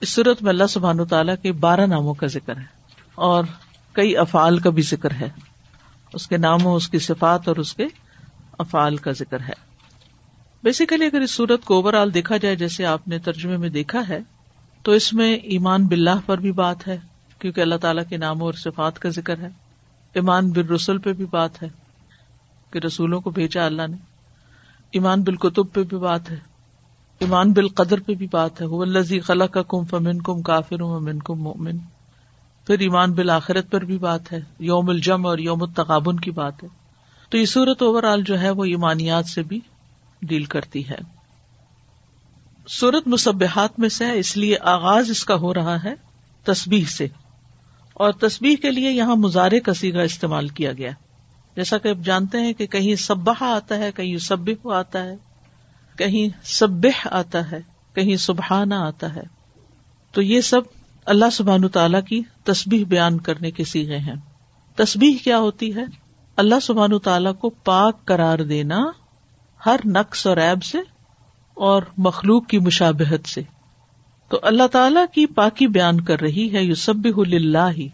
اس صورت میں اللہ سبحان تعالیٰ کے بارہ ناموں کا ذکر ہے اور کئی افعال کا بھی ذکر ہے اس کے ناموں، اس کی صفات اور اس کے افعال کا ذکر ہے۔ بیسیکلی اگر اس صورت کو اوور آل دیکھا جائے، جیسے آپ نے ترجمے میں دیکھا ہے، تو اس میں ایمان باللہ پر بھی بات ہے، کیونکہ اللہ تعالیٰ کے ناموں اور صفات کا ذکر ہے۔ ایمان بال رسول پہ بھی بات ہے، کہ رسولوں کو بھیجا اللہ نے۔ ایمان بالکتب پہ بھی بات ہے۔ ایمان بالقدر پہ بھی بات ہے۔ وہ خلا کا کم فمن کم کافر من کم مومن پھر ایمان بالآخرت پر بھی بات ہے۔ یوم الجم اور یوم التقابن کی بات ہے۔ تو یہ صورت اوور آل جو ہے وہ ایمانیات سے بھی ڈیل کرتی ہے۔ سورت مصبحات میں سے اس لیے آغاز اس کا ہو رہا ہے تسبیح سے۔ اور تسبیح کے لیے یہاں مزارے کا سیگا استعمال کیا گیا۔ جیسا کہ آپ جانتے ہیں کہ کہیں سبہ آتا ہے، کہیں سب آتا ہے۔ کہیں سب آتا ہے، کہیں سبحانہ آتا ہے۔ تو یہ سب اللہ سبحان تعالیٰ کی تسبیح بیان کرنے کے سیگے ہیں۔ تسبیح کیا ہوتی ہے؟ اللہ سبحان تعالیٰ کو پاک قرار دینا ہر نقص اور ایب سے اور مخلوق کی مشابہت سے۔ تو اللہ تعالی کی پاکی بیان کر رہی ہے یو سب ہی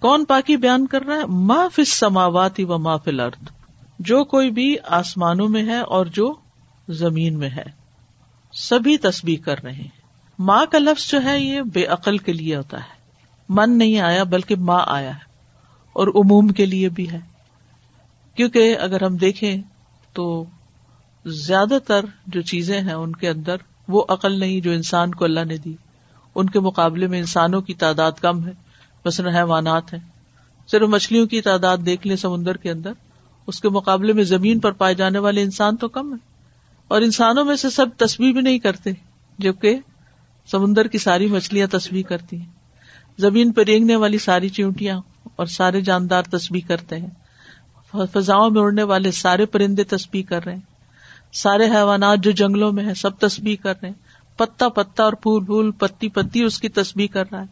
کون پاکی بیان کر رہا ہے؟ ما فس سماواتی و ما فل ارد جو کوئی بھی آسمانوں میں ہے اور جو زمین میں ہے۔ سبھی تسبیح کر رہے ہیں۔ ماں کا لفظ جو ہے یہ بے عقل کے لیے ہوتا ہے۔ من نہیں آیا بلکہ ماں آیا ہے اور عموم کے لیے بھی ہے۔ کیونکہ اگر ہم دیکھیں تو زیادہ تر جو چیزیں ہیں ان کے اندر وہ عقل نہیں جو انسان کو اللہ نے دی۔ ان کے مقابلے میں انسانوں کی تعداد کم ہے۔ مثلاً حیوانات ہیں۔ صرف مچھلیوں کی تعداد دیکھ لیں سمندر کے اندر، اس کے مقابلے میں زمین پر پائے جانے والے انسان تو کم ہے اور انسانوں میں سے سب تصویر بھی نہیں کرتے، جبکہ سمندر کی ساری مچھلیاں تصویر کرتی ہیں۔ زمین پہ رینگنے والی ساری چیونٹیاں اور سارے جاندار تصویر کرتے ہیں۔ فضاؤں میں اڑنے والے سارے پرندے تصویر کر رہے ہیں۔ سارے حیوانات جو جنگلوں میں ہے سب تسبیح کر رہے ہیں۔ پتا پتا اور پھول پھول، پتی پتی اس کی تسبیح کر رہا ہے۔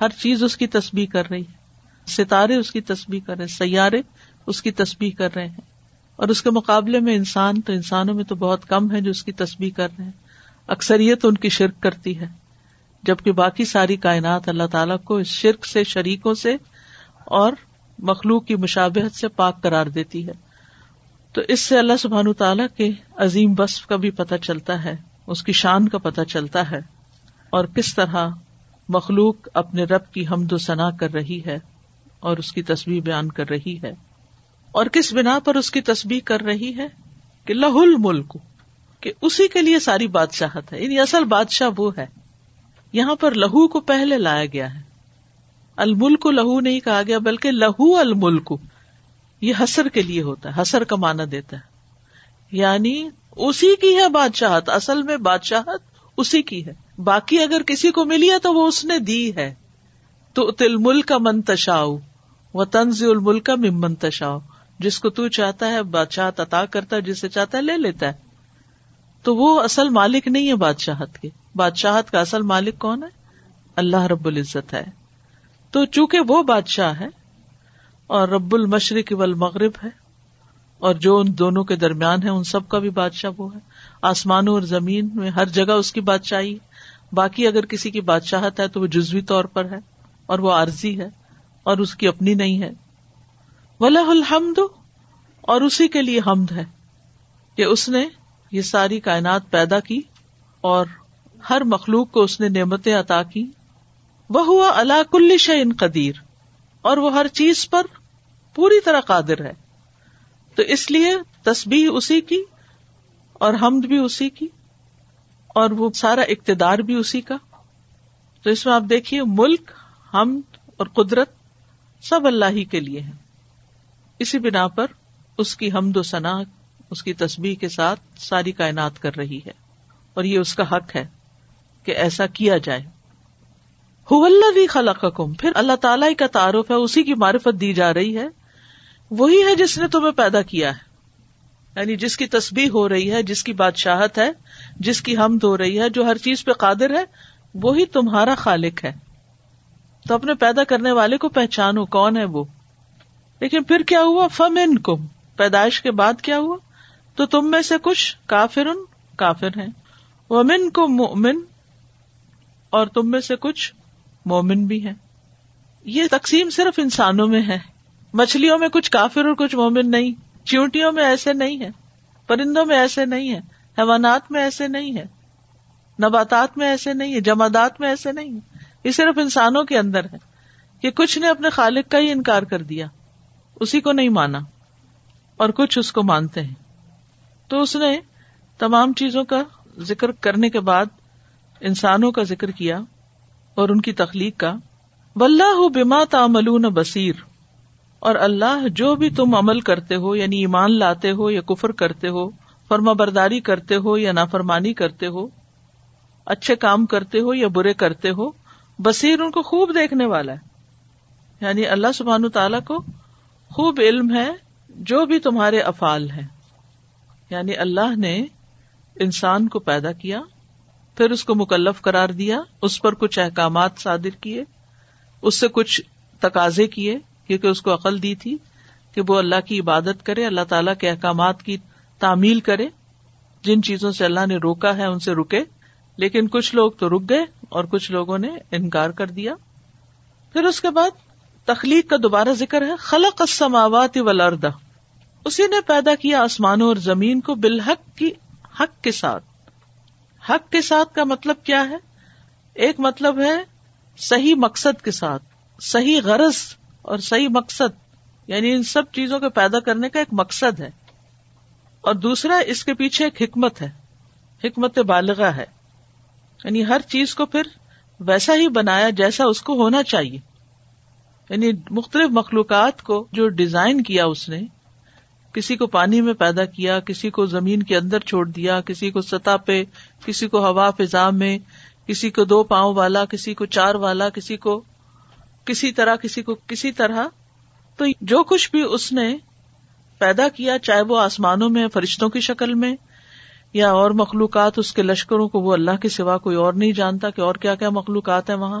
ہر چیز اس کی تسبیح کر رہی ہے۔ ستارے اس کی تسبیح کر رہے ہیں۔ سیارے اس کی تسبیح کر رہے ہیں۔ اور اس کے مقابلے میں انسان تو انسانوں میں تو بہت کم ہے جو اس کی تسبیح کر رہے ہیں۔ اکثریت ان کی شرک کرتی ہے، جبکہ باقی ساری کائنات اللہ تعالیٰ کو اس شرک سے، شریکوں سے اور مخلوق کی مشابہت سے پاک قرار دیتی ہے۔ تو اس سے اللہ سبحان تعالیٰ کے عظیم وصف کا بھی پتہ چلتا ہے، اس کی شان کا پتہ چلتا ہے اور کس طرح مخلوق اپنے رب کی حمد و ثنا کر رہی ہے اور اس کی تصویر بیان کر رہی ہے۔ اور کس بنا پر اس کی تصویر کر رہی ہے کہ لہ الملک، کہ اسی کے لیے ساری بادشاہت ہے یعنی اصل بادشاہ وہ ہے۔ یہاں پر لہو کو پہلے لایا گیا ہے۔ الملک لہو نہیں کہا گیا، بلکہ لہو الملک، یہ حسر کے لیے ہوتا ہے حسر کا مانا دیتا ہے۔ یعنی اسی کی ہے بادشاہت، اصل میں بادشاہت اسی کی ہے۔ باقی اگر کسی کو ملی ہے تو وہ اس نے دی ہے۔ تو تل ملک کا منتشاؤ وہ تنز الملک کا منتشاؤ جس کو تو چاہتا ہے بادشاہ عطا کرتا ہے، جسے چاہتا ہے، لے لیتا ہے۔ تو وہ اصل مالک نہیں ہے بادشاہت کے۔ بادشاہت کا اصل مالک کون ہے؟ اللہ رب العزت ہے۔ تو چونکہ وہ بادشاہ ہے اور رب المشرق والمغرب ہے، اور جو ان دونوں کے درمیان ہے ان سب کا بھی بادشاہ وہ ہے۔ آسمانوں اور زمین میں ہر جگہ اس کی بادشاہی باقی اگر کسی کی بادشاہت ہے تو وہ جزوی طور پر ہے اور وہ عارضی ہے اور اس کی اپنی نہیں ہے۔ ولہ الحمد اور اسی کے لیے حمد ہے کہ اس نے یہ ساری کائنات پیدا کی اور ہر مخلوق کو اس نے نعمتیں عطا کی۔ وہ ہوا اللہ کل شعین قدیر اور وہ ہر چیز پر پوری طرح قادر ہے۔ تو اس لیے تسبیح اسی کی اور حمد بھی اسی کی اور وہ سارا اقتدار بھی اسی کا۔ تو اس میں آپ دیکھیے، ملک، حمد اور قدرت سب اللہ ہی کے لیے ہے اسی بنا پر اس کی حمد و ثنا، اس کی تسبیح کے ساتھ ساری کائنات کر رہی ہے۔ اور یہ اس کا حق ہے کہ ایسا کیا جائے۔ خلا کم پھر اللہ تعالیٰ کا تعارف ہے، اسی کی معرفت دی جا رہی ہے۔ وہی ہے جس نے تمہیں پیدا کیا ہے۔ یعنی جس کی تسبیح ہو رہی ہے، جس کی بادشاہت ہے، جس کی حمد ہو رہی ہے، جو ہر چیز پہ قادر ہے، وہی تمہارا خالق ہے۔ تو اپنے پیدا کرنے والے کو پہچانو، کون ہے وہ؟ لیکن پھر کیا ہوا؟ فم ان کم پیدائش کے بعد کیا ہوا؟ تو تم میں سے کچھ کافر کافر ہیں۔ وہ من کو مومن اور تم میں سے کچھ مومن بھی ہیں۔ یہ تقسیم صرف انسانوں میں ہے۔ مچھلیوں میں کچھ کافر اور کچھ مومن نہیں۔ چیونٹیوں میں ایسے نہیں ہے پرندوں میں ایسے نہیں ہے حیوانات میں ایسے نہیں ہے نباتات میں ایسے نہیں ہے جمادات میں ایسے نہیں ہے یہ صرف انسانوں کے اندر ہے کہ کچھ نے اپنے خالق کا ہی انکار کر دیا۔ اسی کو نہیں مانا اور کچھ اس کو مانتے ہیں۔ تو اس نے تمام چیزوں کا ذکر کرنے کے بعد انسانوں کا ذکر کیا اور ان کی تخلیق کا۔ بلّہ بما تعملون بصیر۔ اور اللہ جو بھی تم عمل کرتے ہو یعنی ایمان لاتے ہو یا کفر کرتے ہو، فرما برداری کرتے ہو یا نافرمانی کرتے ہو، اچھے کام کرتے ہو یا برے کرتے ہو، بصیر ان کو خوب دیکھنے والا ہے۔ یعنی اللہ سبحان تعالیٰ کو خوب علم ہے، جو بھی تمہارے افعال ہیں۔ یعنی اللہ نے انسان کو پیدا کیا، پھر اس کو مکلف قرار دیا، اس پر کچھ احکامات صادر کیے، اس سے کچھ تقاضے کیے، کیونکہ اس کو عقل دی تھی کہ وہ اللہ کی عبادت کرے، اللہ تعالیٰ کے احکامات کی تعمیل کرے۔ جن چیزوں سے اللہ نے روکا ہے، ان سے رکے۔ لیکن کچھ لوگ تو رک گئے اور کچھ لوگوں نے انکار کر دیا۔ پھر اس کے بعد تخلیق کا دوبارہ ذکر ہے، خلق السماوات والارض۔ اسی نے پیدا کیا آسمانوں اور زمین کو بالحق کی، حق کے ساتھ۔ حق کے ساتھ کا مطلب کیا ہے؟ ایک مطلب ہے صحیح مقصد کے ساتھ، صحیح غرض اور صحیح مقصد۔ یعنی ان سب چیزوں کے پیدا کرنے کا ایک مقصد ہے۔ اور دوسرا، اس کے پیچھے ایک حکمت ہے۔ حکمت بالغ ہے۔ یعنی ہر چیز کو پھر ویسا ہی بنایا جیسا اس کو ہونا چاہیے۔ یعنی مختلف مخلوقات کو جو ڈیزائن کیا اس نے، کسی کو پانی میں پیدا کیا، کسی کو زمین کے اندر چھوڑ دیا، کسی کو سطح پہ، کسی کو ہوا فضا میں، کسی کو دو پاؤں والا، کسی کو چار والا، کسی کو کسی طرح، کسی کو کسی طرح۔ تو جو کچھ بھی اس نے پیدا کیا، چاہے وہ آسمانوں میں، فرشتوں کی شکل میں، یا اور مخلوقات، اس کے لشکروں کو وہ اللہ کے سوا کوئی اور نہیں جانتا کہ اور کیا کیا مخلوقات ہیں وہاں،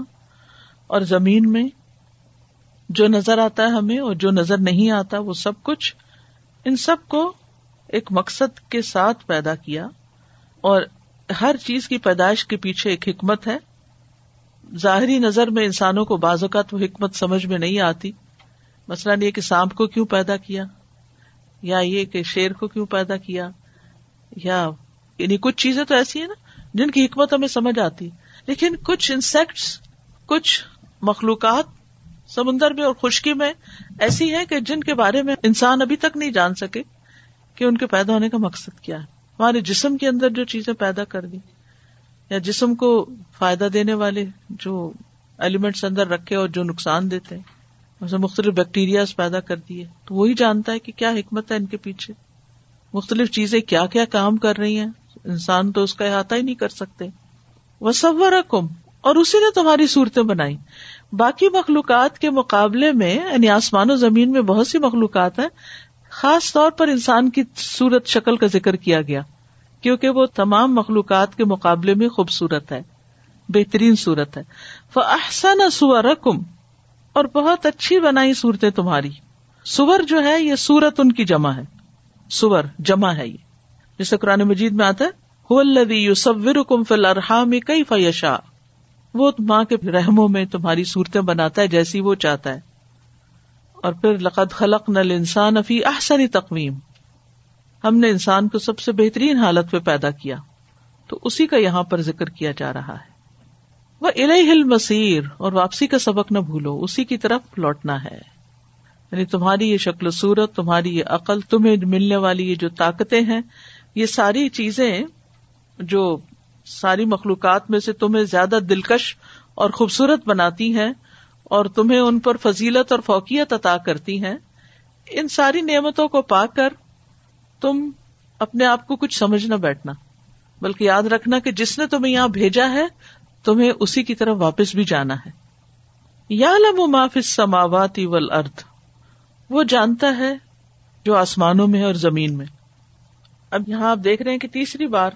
اور زمین میں۔ جو نظر آتا ہے ہمیں اور جو نظر نہیں آتا وہ سب کچھ ان سب کو ایک مقصد کے ساتھ پیدا کیا اور ہر چیز کی پیدائش کے پیچھے ایک حکمت ہے۔ ظاہری نظر میں انسانوں کو بعض اوقات وہ حکمت سمجھ میں نہیں آتی۔ مثلاً یہ کہ سانپ کو کیوں پیدا کیا؟ یا یہ کہ شیر کو کیوں پیدا کیا؟ یا یعنی کچھ چیزیں تو ایسی ہیں نا جن کی حکمت ہمیں سمجھ آتی۔ لیکن کچھ انسیکٹس کچھ مخلوقات سمندر میں اور خشکی میں ایسی ہے کہ جن کے بارے میں انسان ابھی تک نہیں جان سکے کہ ان کے پیدا ہونے کا مقصد کیا ہے۔ ہمارے جسم کے اندر جو چیزیں پیدا کر دی یا جسم کو فائدہ دینے والے جو ایلیمنٹس اندر رکھے اور جو نقصان دیتے ہیں مختلف بیکٹیریاز پیدا کر دیے، تو وہی جانتا ہے کہ کیا حکمت ہے ان کے پیچھے۔ مختلف چیزیں کیا کیا کام کر رہی ہیں، انسان تو اس کا احاطہ ہی نہیں کر سکتے۔ وہ کم اور اسی نے تمہاری صورتیں بنائی۔ باقی مخلوقات کے مقابلے میں یعنی آسمان و زمین میں بہت سی مخلوقات ہیں، خاص طور پر انسان کی صورت شکل کا ذکر کیا گیا، کیونکہ وہ تمام مخلوقات کے مقابلے میں خوبصورت ہے، بہترین صورت ہے۔ وہ سور کم اور بہت اچھی بنائی صورتیں تمہاری۔ سور جو ہے، یہ سورت ان کی جمع ہے۔ سور، جمع ہے یہ۔ جسے قرآن مجید میں آتا ہے کم فل ارحا میں کئی فیشا وہ ماں کے رحموں میں تمہاری صورتیں بناتا ہے جیسی وہ چاہتا ہے۔ اور پھر لقد خلق نل انسان افی احسنی تقویم۔ ہم نے انسان کو سب سے بہترین حالت پہ پیدا کیا۔ تو اسی کا یہاں پر ذکر کیا جا رہا ہے۔ وہ الہ مسیر اور واپسی کا سبق نہ بھولو، اسی کی طرف لوٹنا ہے۔ یعنی تمہاری یہ شکل و صورت، تمہاری یہ عقل، تمہیں ملنے والی یہ جو طاقتیں ہیں، یہ ساری چیزیں جو ساری مخلوقات میں سے تمہیں زیادہ دلکش اور خوبصورت بناتی ہیں اور تمہیں ان پر فضیلت اور فوقیت عطا کرتی ہیں۔ ان ساری نعمتوں کو پا کر تم اپنے آپ کو کچھ سمجھ نہ بیٹھنا، بلکہ یاد رکھنا کہ جس نے تمہیں یہاں بھیجا ہے، تمہیں اسی کی طرف واپس بھی جانا ہے۔ یا لم معاف سماواتی ول ارتھ وہ جانتا ہے جو آسمانوں میں اور زمین میں۔ اب یہاں آپ دیکھ رہے ہیں کہ تیسری بار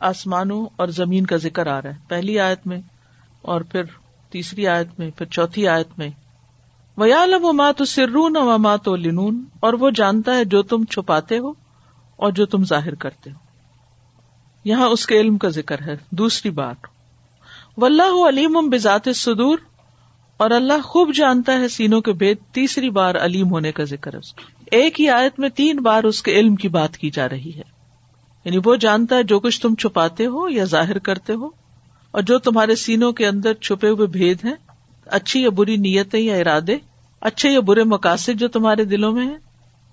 آسمانوں اور زمین کا ذکر آ رہا ہے۔ پہلی آیت میں اور پھر تیسری آیت میں، پھر چوتھی آیت میں۔ ویال و مات سرون و مات و لنون اور وہ جانتا ہے جو تم چھپاتے ہو اور جو تم ظاہر کرتے ہو۔ یہاں اس کے علم کا ذکر ہے۔ دوسری بات و اللہ علیم بذات صدور اور اللہ خوب جانتا ہے سینوں کے بید تیسری بار علیم ہونے کا ذکر ہے ایک ہی آیت میں تین بار اس کے علم کی بات کی جا رہی ہے۔ یعنی وہ جانتا ہے جو کچھ تم چھپاتے ہو یا ظاہر کرتے ہو اور جو تمہارے سینوں کے اندر چھپے ہوئے بھید ہیں، اچھی یا بری نیتیں یا ارادے، اچھے یا برے مقاصد جو تمہارے دلوں میں ہیں،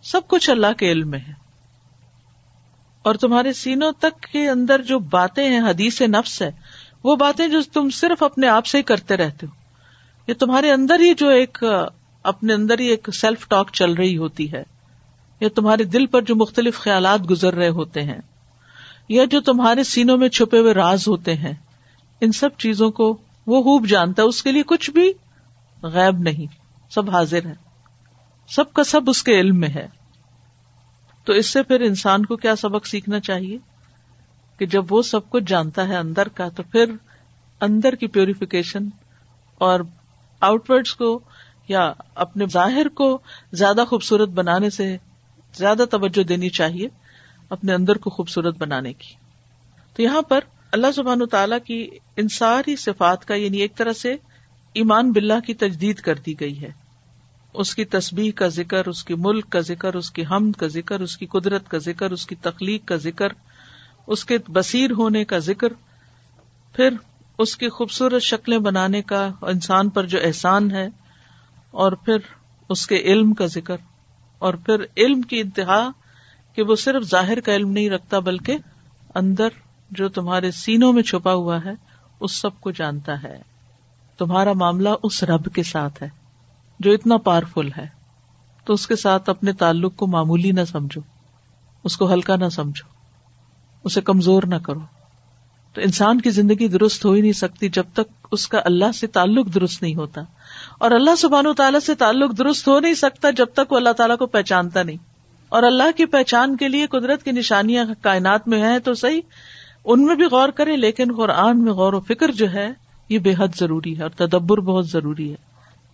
سب کچھ اللہ کے علم میں ہے اور تمہارے سینوں تک کے اندر جو باتیں ہیں، حدیث نفس ہے، وہ باتیں جو تم صرف اپنے آپ سے ہی کرتے رہتے ہو۔ یہ تمہارے اندر ہی جو ایک، اپنے اندر ہی ایک سیلف ٹاک چل رہی ہوتی ہے۔ یا تمہارے دل پر جو مختلف خیالات گزر رہے ہوتے ہیں۔ یا جو تمہارے سینوں میں چھپے ہوئے راز ہوتے ہیں، ان سب چیزوں کو وہ خوب جانتا ہے، اس کے لیے کچھ بھی غائب نہیں، سب حاضر ہے سب کا سب اس کے علم میں ہے۔ تو اس سے پھر انسان کو کیا سبق سیکھنا چاہیے؟ کہ جب وہ سب کچھ جانتا ہے اندر کا، تو پھر اندر کی پیوریفیکیشن اور آؤٹ ورڈ کو یا اپنے ظاہر کو زیادہ خوبصورت بنانے سے زیادہ توجہ دینی چاہیے۔ اپنے اندر کو خوبصورت بنانے کی۔ تو یہاں پر اللہ سبحان تعالیٰ کی ان ساری صفات کا یعنی ایک طرح سے ایمان باللہ کی تجدید کر دی گئی ہے۔ اس کی تسبیح کا ذکر، اس کی ملک کا ذکر، اس کی حمد کا ذکر، اس کی قدرت کا ذکر، اس کی تخلیق کا ذکر، اس کے بصیر ہونے کا ذکر، پھر اس کی خوبصورت شکلیں بنانے کا انسان پر جو احسان ہے، اور پھر اس کے علم کا ذکر، اور پھر علم کی انتہا کہ وہ صرف ظاہر کا علم نہیں رکھتا بلکہ اندر جو تمہارے سینوں میں چھپا ہوا ہے، اس سب کو جانتا ہے۔ تمہارا معاملہ اس رب کے ساتھ ہے، جو اتنا پاورفل ہے۔ تو اس کے ساتھ اپنے تعلق کو معمولی نہ سمجھو، اس کو ہلکا نہ سمجھو، اسے کمزور نہ کرو۔ تو انسان کی زندگی درست ہو ہی نہیں سکتی جب تک اس کا اللہ سے تعلق درست نہیں ہوتا۔ اور اللہ سبحان و تعالیٰ سے تعلق درست ہو نہیں سکتا جب تک وہ اللہ تعالیٰ کو پہچانتا نہیں۔ اور اللہ کی پہچان کے لیے قدرت کی نشانیاں کائنات میں ہیں تو صحیح، ان میں بھی غور کرے لیکن قرآن میں غور و فکر جو ہے، یہ بے حد ضروری ہے اور تدبر بہت ضروری ہے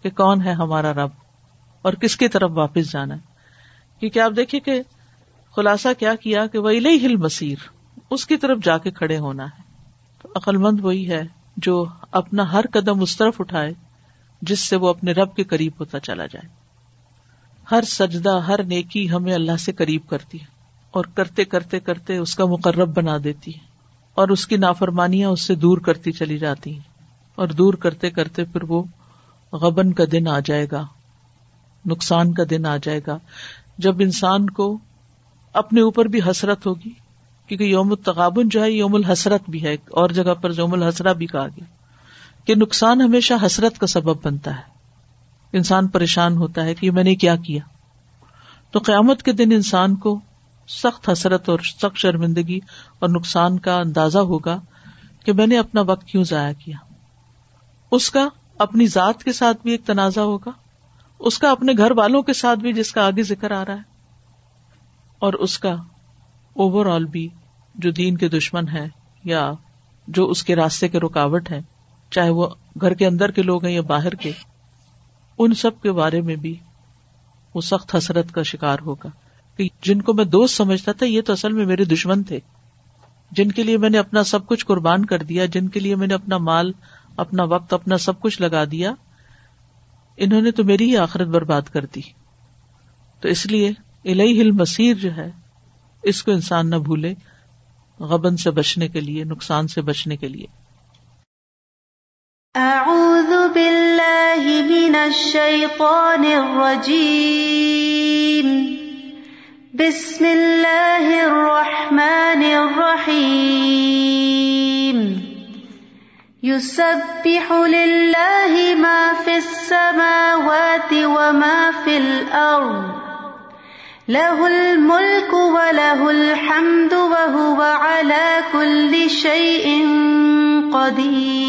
کہ کون ہے ہمارا رب اور کس کی طرف واپس جانا ہے۔ کیونکہ آپ دیکھیے کہ خلاصہ کیا کیا کہ وہ ہل مسیر اس کی طرف جا کے کھڑے ہونا ہے۔ تو عقل مند وہی ہے جو اپنا ہر قدم اس طرف اٹھائے، جس سے وہ اپنے رب کے قریب ہوتا چلا جائے۔ ہر سجدہ، ہر نیکی ہمیں اللہ سے قریب کرتی ہے اور کرتے کرتے کرتے اس کا مقرب بنا دیتی ہے اور اس کی نافرمانیاں اس سے دور کرتی چلی جاتی ہیں اور دور کرتے کرتے پھر وہ غبن کا دن آ جائے گا، نقصان کا دن آ جائے گا۔ جب انسان کو اپنے اوپر بھی حسرت ہوگی، کیونکہ یوم التغابن جو ہے، یوم الحسرت بھی ہے اور جگہ پر یوم الحسرا بھی کہا گیا کہ نقصان ہمیشہ حسرت کا سبب بنتا ہے۔ انسان پریشان ہوتا ہے کہ میں نے کیا کیا۔ تو قیامت کے دن انسان کو سخت حسرت اور سخت شرمندگی اور نقصان کا اندازہ ہوگا کہ میں نے اپنا وقت کیوں ضائع کیا۔ اس کا اپنی ذات کے ساتھ بھی ایک تنازع ہوگا۔ اس کا اپنے گھر والوں کے ساتھ بھی جس کا آگے ذکر آ رہا ہے۔ اور اس کا اوور آل بھی جو دین کے دشمن ہے یا جو اس کے راستے کے رکاوٹ ہے چاہے وہ گھر کے اندر کے لوگ ہیں یا باہر کے ان سب کے بارے میں بھی وہ سخت حسرت کا شکار ہوگا کہ جن کو میں دوست سمجھتا تھا، یہ تو اصل میں میرے دشمن تھے۔ جن کے لیے میں نے اپنا سب کچھ قربان کر دیا، جن کے لیے میں نے اپنا مال، اپنا وقت، اپنا سب کچھ لگا دیا، انہوں نے تو میری ہی آخرت برباد کر دی۔ تو اس لیے الہی ہل مسیر جو ہے، اس کو انسان نہ بھولے، غبن سے بچنے کے لیے، نقصان سے بچنے کے لیے۔ اعوذ باللہ من الشیطان الرجیم بسم اللہ الرحمن الرحیم يسبح لله ما في السماوات وما في الأرض. له الملك وله الحمد وهو على كل شيء قدير.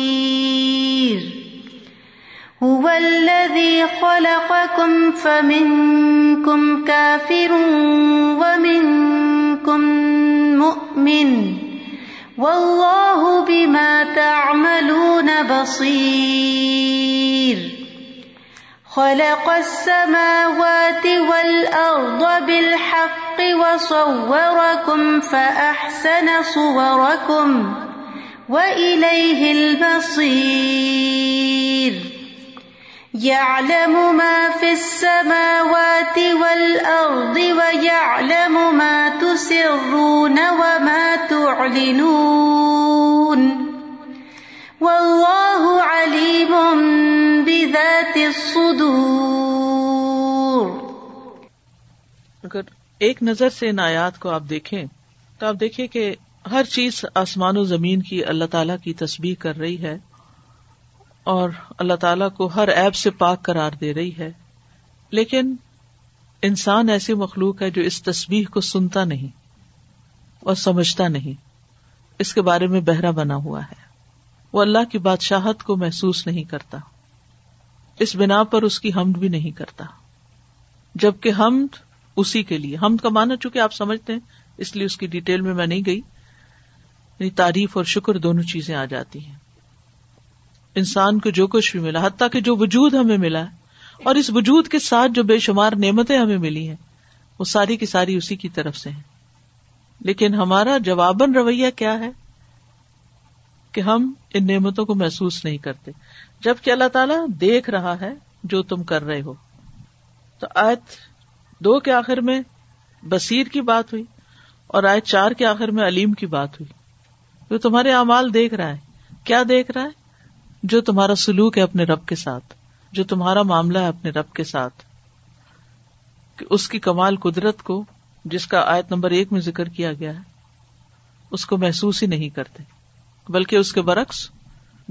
الذي خلقكم فمنكم كافر ومنكم مؤمن واللہ بما تعملون بصیر خلق السماوات والأرض بالحق وصوركم فأحسن صوركم وإليه المصير يعلم ما في السماوات والأرض ويعلم ما تسرون وما تعلنون والله عليم بذات الصدور اگر ایک نظر سے ان آیات کو آپ دیکھیں تو آپ دیکھیں کہ ہر چیز آسمان و زمین کی اللہ تعالیٰ کی تصویر کر رہی ہے۔ اور اللہ تعالیٰ کو ہر ایب سے پاک قرار دے رہی ہے۔ لیکن انسان ایسی مخلوق ہے جو اس تصویر کو سنتا نہیں اور سمجھتا نہیں۔ اس کے بارے میں بہرا بنا ہوا ہے۔ وہ اللہ کی بادشاہت کو محسوس نہیں کرتا۔ اس بنا پر اس کی حمد بھی نہیں کرتا۔ جبکہ حمد اسی کے لیے۔ حمد کا مانا چونکہ آپ سمجھتے ہیں، اس لیے اس کی ڈیٹیل میں میں نہیں گئی۔ یعنی تعریف اور شکر دونوں چیزیں آ جاتی ہیں۔ انسان کو جو کچھ بھی ملا، حتیٰ کہ جو وجود ہمیں ملا اور اس وجود کے ساتھ جو بے شمار نعمتیں ہمیں ملی ہیں، وہ ساری کی ساری اسی کی طرف سے ہیں۔ لیکن ہمارا جواباً رویہ کیا ہے؟ کہ ہم ان نعمتوں کو محسوس نہیں کرتے۔ جبکہ اللہ تعالیٰ دیکھ رہا ہے جو تم کر رہے ہو۔ تو آیت دو کے آخر میں بصیر کی بات ہوئی اور آیت چار کے آخر میں علیم کی بات ہوئی۔ جو تمہارے اعمال دیکھ رہا ہے، کیا دیکھ رہا ہے؟ جو تمہارا سلوک ہے اپنے رب کے ساتھ، جو تمہارا معاملہ ہے اپنے رب کے ساتھ۔ کہ اس کی کمال قدرت کو، جس کا آیت نمبر ایک میں ذکر کیا گیا ہے، اس کو محسوس ہی نہیں کرتے۔ بلکہ اس کے برعکس،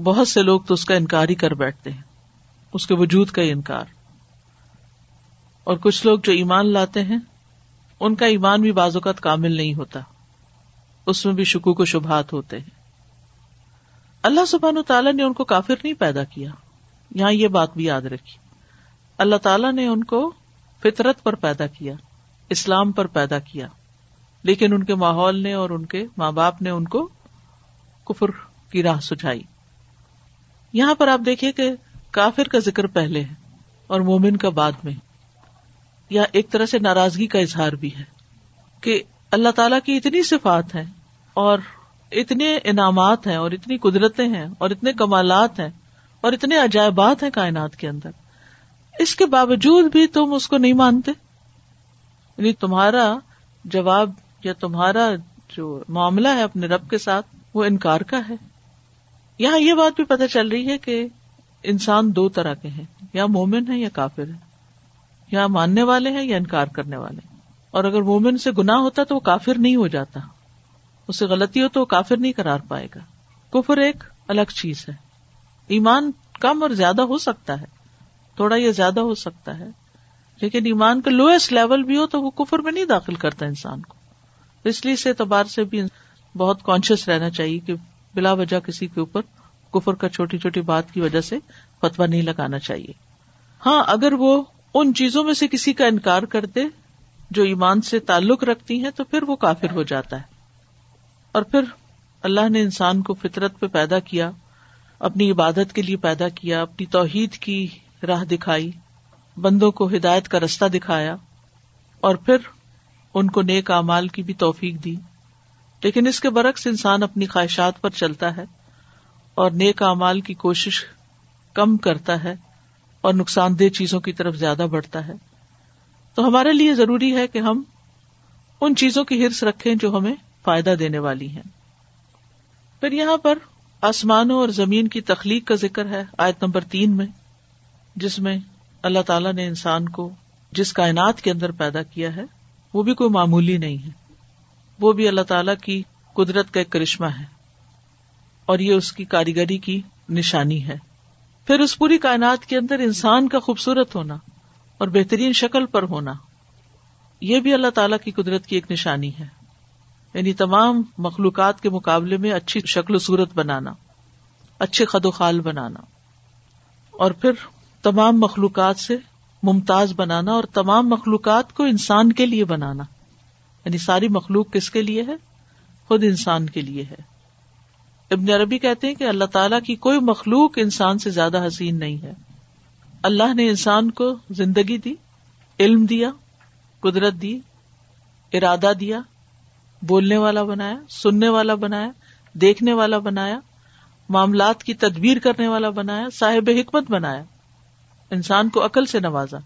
بہت سے لوگ تو اس کا انکار ہی کر بیٹھتے ہیں۔ اس کے وجود کا ہی انکار۔ اور کچھ لوگ جو ایمان لاتے ہیں، ان کا ایمان بھی بعض اوقات کامل نہیں ہوتا۔ اس میں بھی شکو کو شبہات ہوتے ہیں۔ اللہ سبحان تعالیٰ نے ان کو کافر نہیں پیدا کیا۔ یہاں یہ بات بھی یاد رکھی اللہ تعالیٰ نے ان کو فطرت پر پیدا کیا، اسلام پر پیدا کیا۔ لیکن ان کے ماحول نے اور ان کے ماں باپ نے ان کو کفر کی راہ سجائی یہاں پر آپ دیکھیے کہ کافر کا ذکر پہلے ہے اور مومن کا بعد میں۔ یا ایک طرح سے ناراضگی کا اظہار بھی ہے کہ اللہ تعالیٰ کی اتنی صفات ہیں اور اتنے انعامات ہیں اور اتنی قدرتیں ہیں اور اتنے کمالات ہیں اور اتنے عجائبات ہیں کائنات کے اندر۔ اس کے باوجود بھی تم اس کو نہیں مانتے۔ یعنی تمہارا جواب یا تمہارا جو معاملہ ہے اپنے رب کے ساتھ وہ انکار کا ہے۔ یہاں یہ بات بھی پتہ چل رہی ہے کہ انسان دو طرح کے ہیں، یا مومن ہے یا کافر ہے یا ماننے والے ہیں یا انکار کرنے والے اور اگر مومن سے گنا ہوتا تو وہ کافر نہیں ہو جاتا۔ اسے غلطی ہو تو وہ کافر نہیں کرار پائے گا۔ کفر ایک الگ چیز ہے۔ ایمان کم اور زیادہ ہو سکتا ہے۔ تھوڑا یہ زیادہ ہو سکتا ہے۔ لیکن ایمان کا لوئسٹ لیول بھی ہو تو وہ کفر میں نہیں داخل کرتا انسان کو۔ اس لیے اس اعتبار سے بھی بہت کانشیس رہنا چاہیے کہ بلا وجہ کسی کے اوپر کفر کا چھوٹی چھوٹی بات کی وجہ سے فتوا نہیں لگانا چاہیے۔ ہاں اگر وہ ان چیزوں میں سے کسی کا انکار کر دے جو ایمان سے تعلق رکھتی ہیں تو پھر وہ کافر ہو جاتا ہے۔ اور پھر اللہ نے انسان کو فطرت پہ پیدا کیا، اپنی عبادت کے لیے پیدا کیا، اپنی توحید کی راہ دکھائی، بندوں کو ہدایت کا رستہ دکھایا، اور پھر ان کو نیک امال کی بھی توفیق دی۔ لیکن اس کے برعکس انسان اپنی خواہشات پر چلتا ہے اور نیک امال کی کوشش کم کرتا ہے اور نقصان دہ چیزوں کی طرف زیادہ بڑھتا ہے۔ تو ہمارے لیے ضروری ہے کہ ہم ان چیزوں کی ہرس رکھیں جو ہمیں فائدہ دینے والی ہیں۔ پھر یہاں پر آسمانوں اور زمین کی تخلیق کا ذکر ہے، آیت نمبر تین میں، جس میں اللہ تعالیٰ نے انسان کو جس کائنات کے اندر پیدا کیا ہے، وہ بھی کوئی معمولی نہیں ہے۔ وہ بھی اللہ تعالی کی قدرت کا ایک کرشمہ ہے اور یہ اس کی کاریگری کی نشانی ہے۔ پھر اس پوری کائنات کے اندر انسان کا خوبصورت ہونا اور بہترین شکل پر ہونا، یہ بھی اللہ تعالیٰ کی قدرت کی ایک نشانی ہے۔ یعنی تمام مخلوقات کے مقابلے میں اچھی شکل و صورت بنانا، اچھے خد و خال بنانا، اور پھر تمام مخلوقات سے ممتاز بنانا اور تمام مخلوقات کو انسان کے لیے بنانا۔ یعنی ساری مخلوق کس کے لیے ہے؟ خود انسان کے لیے ہے۔ ابن عربی کہتے ہیں کہ اللہ تعالیٰ کی کوئی مخلوق انسان سے زیادہ حسین نہیں ہے۔ اللہ نے انسان کو زندگی دی، علم دیا، قدرت دی، ارادہ دیا بولنے والا بنایا، سننے والا بنایا، دیکھنے والا بنایا، معاملات کی تدبیر کرنے والا بنایا، صاحب حکمت بنایا۔ انسان کو عقل سے نوازا،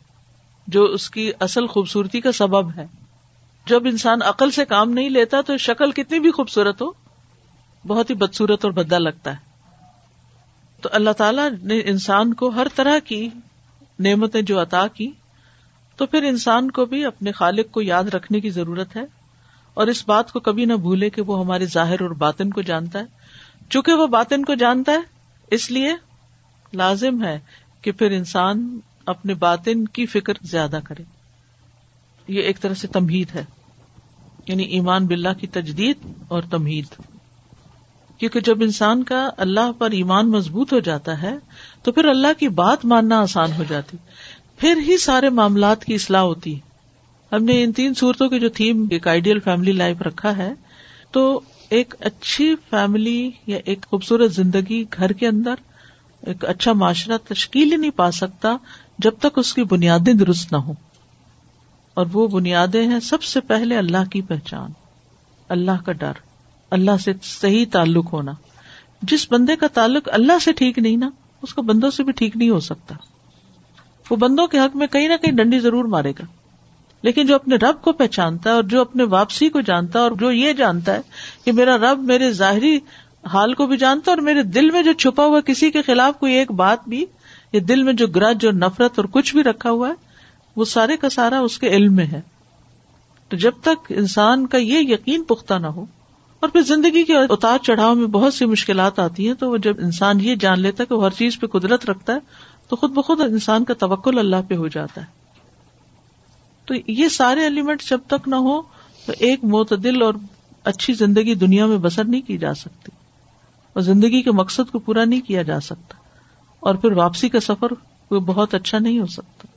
جو اس کی اصل خوبصورتی کا سبب ہے۔ جب انسان عقل سے کام نہیں لیتا تو شکل کتنی بھی خوبصورت ہو، بہت ہی بدسورت اور بدا لگتا ہے۔ تو اللہ تعالیٰ نے انسان کو ہر طرح کی نعمتیں جو عطا کی، تو پھر انسان کو بھی اپنے خالق کو یاد رکھنے کی ضرورت ہے۔ اور اس بات کو کبھی نہ بھولے کہ وہ ہمارے ظاہر اور باطن کو جانتا ہے۔ چونکہ وہ باطن کو جانتا ہے، اس لیے لازم ہے کہ پھر انسان اپنے باطن کی فکر زیادہ کرے۔ یہ ایک طرح سے تمہید ہے یعنی ایمان باللہ کی تجدید اور تمہید۔ کیونکہ جب انسان کا اللہ پر ایمان مضبوط ہو جاتا ہے، تو پھر اللہ کی بات ماننا آسان ہو جاتی۔ پھر ہی سارے معاملات کی اصلاح ہوتی۔ ہے ہم نے ان تین صورتوں کی جو تھیم، ایک آئیڈیل فیملی لائف رکھا ہے، تو ایک اچھی فیملی یا ایک خوبصورت زندگی گھر کے اندر، ایک اچھا معاشرہ تشکیل ہی نہیں پا سکتا جب تک اس کی بنیادیں درست نہ ہو اور وہ بنیادیں ہیں سب سے پہلے اللہ کی پہچان، اللہ کا ڈر، اللہ سے صحیح تعلق ہونا۔ جس بندے کا تعلق اللہ سے ٹھیک نہیں نا، اس کو بندوں سے بھی ٹھیک نہیں ہو سکتا۔ وہ بندوں کے حق میں کہیں نہ کہیں ڈنڈی ضرور مارے گا۔ لیکن جو اپنے رب کو پہچانتا ہے اور جو اپنے واپسی کو جانتا ہے اور جو یہ جانتا ہے کہ میرا رب میرے ظاہری حال کو بھی جانتا ہے اور میرے دل میں جو چھپا ہوا کسی کے خلاف کوئی ایک بات بھی یا دل میں جو گرج اور نفرت اور کچھ بھی رکھا ہوا ہے، وہ سارے کا سارا اس کے علم میں ہے۔ تو جب تک انسان کا یہ یقین پختہ نہ ہو اور پھر زندگی کے اتار چڑھاؤ میں بہت سی مشکلات آتی ہیں، تو وہ جب انسان یہ جان لیتا ہے کہ وہ ہر چیز پہ قدرت رکھتا ہے، تو خود بخود انسان کا توکل اللہ پہ ہو جاتا ہے۔ تو یہ سارے ایلیمنٹ جب تک نہ ہو تو ایک معتدل اور اچھی زندگی دنیا میں بسر نہیں کی جا سکتی اور زندگی کے مقصد کو پورا نہیں کیا جا سکتا اور پھر واپسی کا سفر کوئی بہت اچھا نہیں ہو سکتا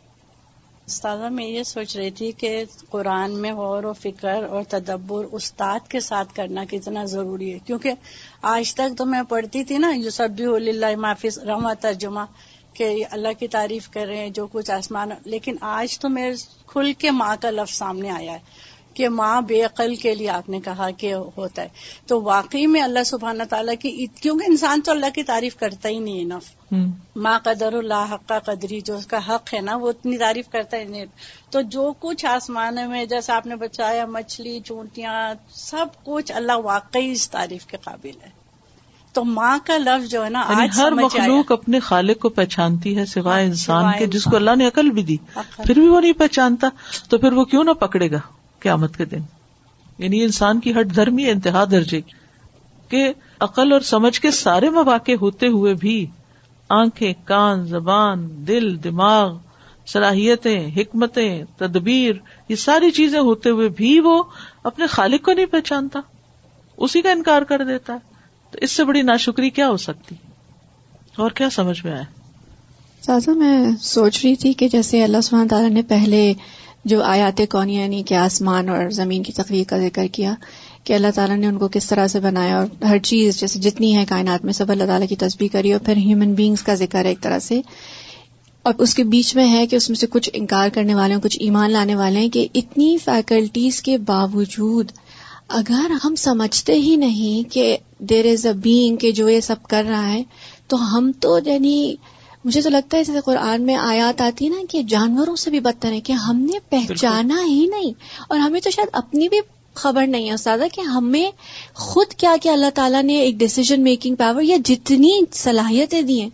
استاذہ، میں یہ سوچ رہی تھی کہ قرآن میں غور و فکر اور تدبر استاد کے ساتھ کرنا کتنا ضروری ہے، کیونکہ آج تک تو میں پڑھتی تھی نا یو سب بھی معافی رما ترجمہ کہ اللہ کی تعریف کر رہے ہیں جو کچھ آسمان لیکن آج تو میرے کھل کے ماں کا لفظ سامنے آیا ہے کہ ماں بے عقل کے لیے آپ نے کہا کہ ہوتا ہے۔ تو واقعی میں اللہ سبحانہ تعالیٰ کی کیونکہ انسان تو اللہ کی تعریف کرتا ہی نہیں نف ماں قدر اللہ حق کا قدری جو اس کا حق ہے نا وہ اتنی تعریف کرتا ہی نہیں۔ تو جو کچھ آسمان میں جیسا آپ نے بچایا مچھلی چونٹیاں سب کچھ اللہ واقعی اس تعریف کے قابل ہے۔ تو ماں کا لفظ جو ہے نا یعنی آج ہر مخلوق اپنے خالق کو پہچانتی ہے سوائے ہاں، انسان کے جس کو۔ اللہ نے عقل بھی دی۔ عقل۔ پھر بھی وہ نہیں پہچانتا تو پھر وہ کیوں نہ پکڑے گا قیامت کے دن؟ یعنی انسان کی ہٹ دھرمی انتہا درجے کی۔ کہ عقل اور سمجھ کے سارے مواقع ہوتے ہوئے بھی آنکھیں کان زبان دل دماغ صلاحیتیں حکمتیں تدبیر یہ ساری چیزیں ہوتے ہوئے بھی وہ اپنے خالق کو نہیں پہچانتا۔ اسی کا انکار کر دیتا ہے۔ تو اس سے بڑی ناشکری کیا ہو سکتی؟ اور کیا سمجھ میں آیا؟ سازا، میں سوچ رہی تھی کہ جیسے اللہ سبحانہ تعالیٰ نے پہلے جو آیات کون یعنی کہ آسمان اور زمین کی تقریر کا ذکر کیا، کہ اللہ تعالیٰ نے ان کو کس طرح سے بنایا اور ہر چیز جیسے جتنی ہے کائنات میں، سب اللہ تعالیٰ کی تصویر کری اور پھر ہیومن بینگس کا ذکر ہے ایک طرح سے۔ اور اس کے بیچ میں ہے کہ اس میں سے کچھ انکار کرنے والے ہیں، کچھ ایمان لانے والے ہیں کہ اتنی فیکلٹیز کے باوجود اگر ہم سمجھتے ہی نہیں کہ دیر از اے بینگ کہ جو یہ سب کر رہا ہے تو ہم تو یعنی مجھے تو لگتا ہے جیسے قرآن میں آیات آتی ہے نا کہ جانوروں سے بھی بدتر ہے کہ ہم نے پہچانا ہی نہیں۔ اور ہمیں تو شاید اپنی بھی خبر نہیں ہے استاذہ کہ ہمیں خود کیا کہ اللہ تعالیٰ نے ایک ڈسیزن میکنگ پاور یا جتنی صلاحیتیں دی ہیں۔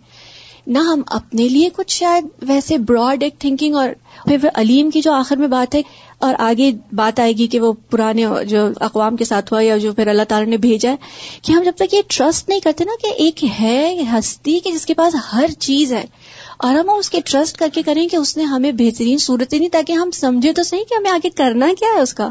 نہ ہم اپنے لیے کچھ شاید ویسے براڈ ایک تھنکنگ اور پھر علیم کی جو آخر میں بات ہے اور آگے بات آئے گی کہ وہ پرانے جو اقوام کے ساتھ ہوا یا جو پھر اللہ تعالیٰ نے بھیجا ہے کہ ہم جب تک یہ ٹرسٹ نہیں کرتے نا کہ ایک ہے ہستی کہ جس کے پاس ہر چیز ہے اور ہم اس کے ٹرسٹ کر کے کریں کہ اس نے ہمیں بہترین صورتیں نہیں تاکہ ہم سمجھے تو صحیح کہ ہمیں آگے کرنا کیا ہے اس کا۔